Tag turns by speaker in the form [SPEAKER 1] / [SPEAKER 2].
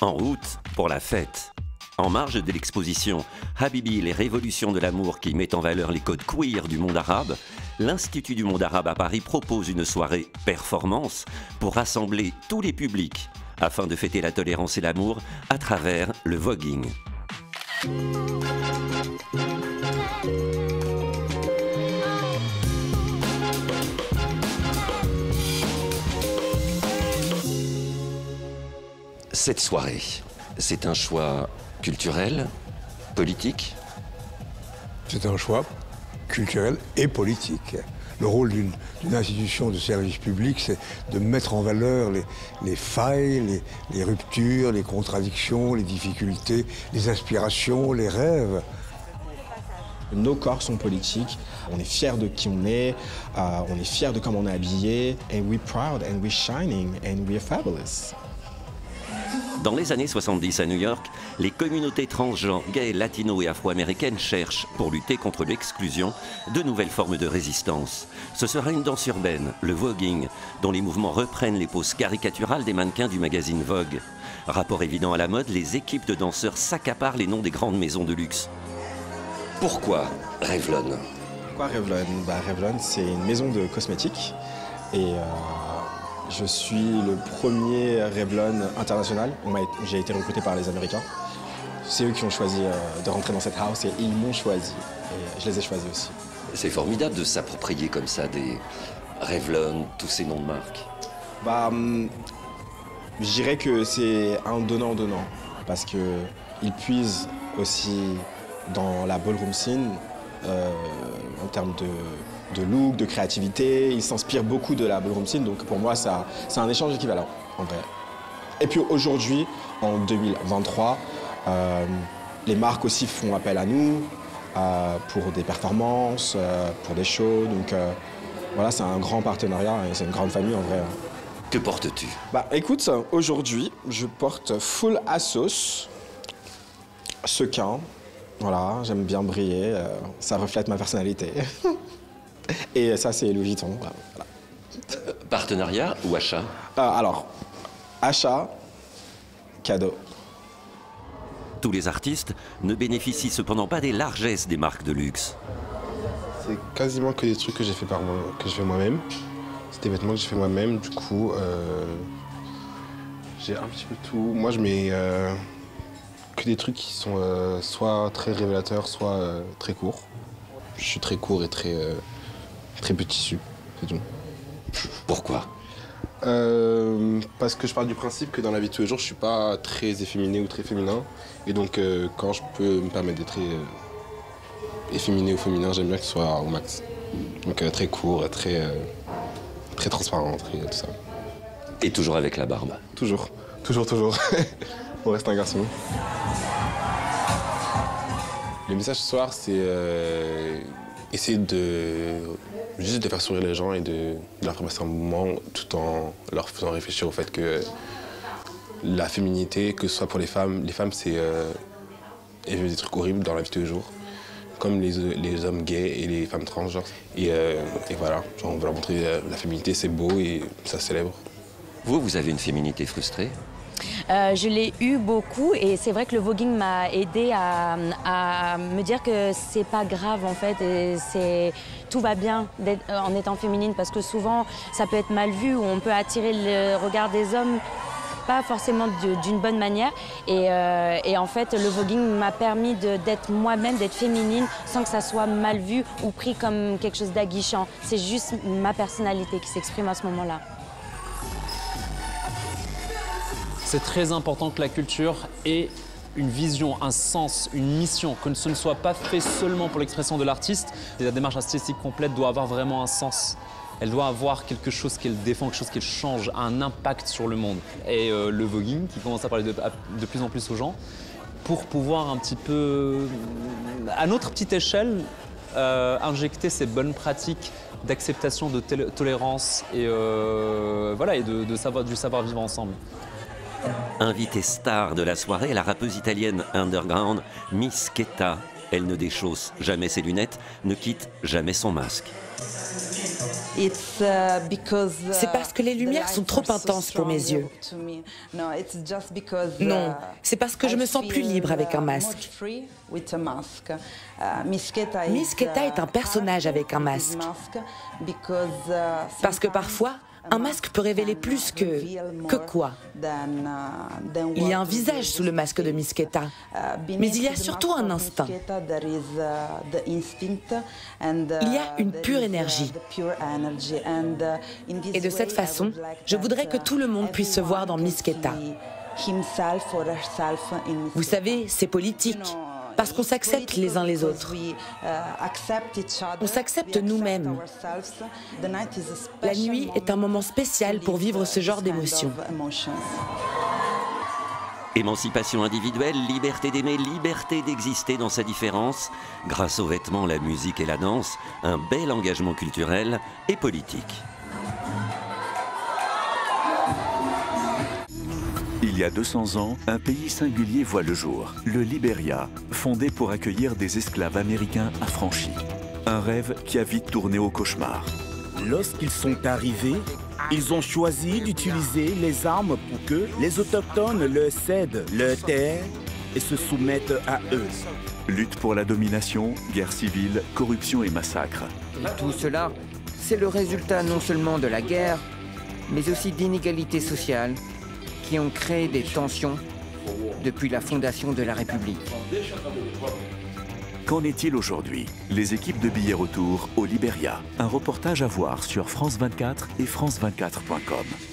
[SPEAKER 1] En route pour la fête. En marge de l'exposition Habibi, les révolutions de l'amour qui met en valeur les codes queer du monde arabe, l'Institut du monde arabe à Paris propose une soirée performance pour rassembler tous les publics afin de fêter la tolérance et l'amour à travers le voguing. Cette soirée, c'est un choix culturel, politique
[SPEAKER 2] C'est un choix culturel et politique. Le rôle d'une institution de service public, c'est de mettre en valeur les, failles, les, les, ruptures, les contradictions, les difficultés, les aspirations, les rêves.
[SPEAKER 3] Nos corps sont politiques, on est fiers de qui on est, euh, on est fiers de comment on est habillé, and we're proud and we're shining and we're fabulous.
[SPEAKER 1] Dans les années 70 à New York, les communautés transgenres, gays, latino et afro-américaines cherchent, pour lutter contre l'exclusion, de nouvelles formes de résistance. Ce sera une danse urbaine, le voguing, dont les mouvements reprennent les poses caricaturales des mannequins du magazine Vogue. Rapport évident à la mode, les équipes de danseurs s'accaparent les noms des grandes maisons de luxe. Pourquoi Revlon?
[SPEAKER 3] Pourquoi Revlon? Bah, Revlon, c'est une maison de cosmétiques euh, je suis le premier Revlon international. J'ai été recruté par les Américains. C'est eux qui ont choisi euh, de rentrer dans cette house et ils m'ont choisi. Et je les ai choisis aussi.
[SPEAKER 1] C'est formidable de s'approprier comme ça des Revlon, tous ces noms de marques.
[SPEAKER 3] Bah, hum, je dirais que c'est un donnant-donnant parce qu'ils puisent aussi dans la ballroom scene euh, en termes de de look, de créativité. Il s'inspire beaucoup de la ballroom scene, donc pour moi, c'est un échange équivalent, en vrai. Et puis aujourd'hui, en 2023, euh, les marques aussi font appel à nous euh, pour des performances, euh, pour des shows. Donc voilà, c'est un grand partenariat et c'est une grande famille en vrai.
[SPEAKER 1] Que portes-tu?
[SPEAKER 3] Bah écoute, aujourd'hui, je porte full Asos, sequin. Voilà, j'aime bien briller, ça reflète ma personnalité. Et ça, c'est Louis Vuitton.
[SPEAKER 1] Partenariat ou achat
[SPEAKER 3] euh, Alors, achat, cadeau.
[SPEAKER 1] Tous les artistes ne bénéficient cependant pas des largesses des marques de luxe.
[SPEAKER 4] C'est quasiment que des trucs que j'ai fait par moi, que je fais moi-même. C'est des vêtements que je fais moi-même. Du coup, euh, j'ai un petit peu tout. Moi, je mets euh, que des trucs qui sont soit très révélateurs, soit très courts. Je suis très court et très Très petit tissu, c'est tout.
[SPEAKER 1] Pourquoi
[SPEAKER 4] euh, Parce que je pars du principe que dans la vie de tous les jours, je suis pas très efféminé ou très féminin. Et donc, euh, quand je peux me permettre d'être euh, efféminé ou féminin, j'aime bien que ce soit au max. Donc, très court, très, très transparent, très tout ça.
[SPEAKER 1] Et toujours avec la barbe
[SPEAKER 4] Toujours, toujours, toujours. On reste un garçon. Le message ce soir, c'est essayer de juste de faire sourire les gens et de, leur faire passer un moment tout en leur faisant réfléchir au fait que la féminité, que ce soit pour les femmes, les femmes c'est euh, des trucs horribles dans la vie de tous les jours, comme les, les hommes gays et les femmes trans. Et, euh, et, voilà, on veut leur montrer euh, la féminité, c'est beau et ça célèbre.
[SPEAKER 1] Vous, vous avez une féminité frustrée?
[SPEAKER 5] Euh, je l'ai eu beaucoup et c'est vrai que le voguing m'a aidé à, me dire que c'est pas grave en fait et c'est tout va bien en étant féminine parce que souvent ça peut être mal vu ou on peut attirer le regard des hommes pas forcément d'une bonne manière. Euh, et, en fait, le voguing m'a permis d'être moi-même, d'être féminine, sans que ça soit mal vu ou pris comme quelque chose d'aguichant. C'est juste ma personnalité qui s'exprime à ce moment-là.
[SPEAKER 6] C'est très important que la culture ait une vision, un sens, une mission, que ce ne soit pas fait seulement pour l'expression de l'artiste. La démarche artistique complète doit avoir vraiment un sens. Elle doit avoir quelque chose qu'elle défend, quelque chose qu'elle change, un impact sur le monde. Et euh, le voguing, qui commence à parler de, plus en plus aux gens, pour pouvoir un petit peu, à notre petite échelle, euh, injecter ces bonnes pratiques d'acceptation, de tolérance et, euh, voilà, et de, savoir, du savoir-vivre ensemble.
[SPEAKER 1] Invitée star de la soirée, la rappeuse italienne underground Miss Keta. Elle ne déchausse jamais ses lunettes, ne quitte jamais son masque.
[SPEAKER 7] C'est parce que les lumières sont trop intenses pour mes yeux. Non, c'est parce que je me sens plus libre avec un masque. Miss Keta est un personnage avec un masque. Parce que parfois, un masque peut révéler plus que... que quoi? Il y a un visage sous le masque de Miss Keta, mais il y a surtout un instinct. Il y a une pure énergie. Et de cette façon, je voudrais que tout le monde puisse se voir dans Miss Keta. Vous savez, c'est politique parce qu'on s'accepte les uns les autres. On s'accepte nous-mêmes. La nuit est un moment spécial pour vivre ce genre d'émotions.
[SPEAKER 1] Émancipation individuelle, liberté d'aimer, liberté d'exister dans sa différence, grâce aux vêtements, la musique et la danse, un bel engagement culturel et politique.
[SPEAKER 8] Y a 200 ans, un pays singulier voit le jour, le Liberia, fondé pour accueillir des esclaves américains affranchis. Un rêve qui a vite tourné au cauchemar.
[SPEAKER 9] Lorsqu'ils sont arrivés, ils ont choisi d'utiliser les armes pour que les autochtones leur cèdent leur terre et se soumettent à eux.
[SPEAKER 8] Lutte pour la domination, guerre civile, corruption et massacre.
[SPEAKER 10] Et tout cela, c'est le résultat non seulement de la guerre, mais aussi d'inégalités sociales qui ont créé des tensions depuis la fondation de la République.
[SPEAKER 8] Qu'en est-il aujourd'hui? Les équipes de billets retour au Liberia. Un reportage à voir sur France 24 et France24.com.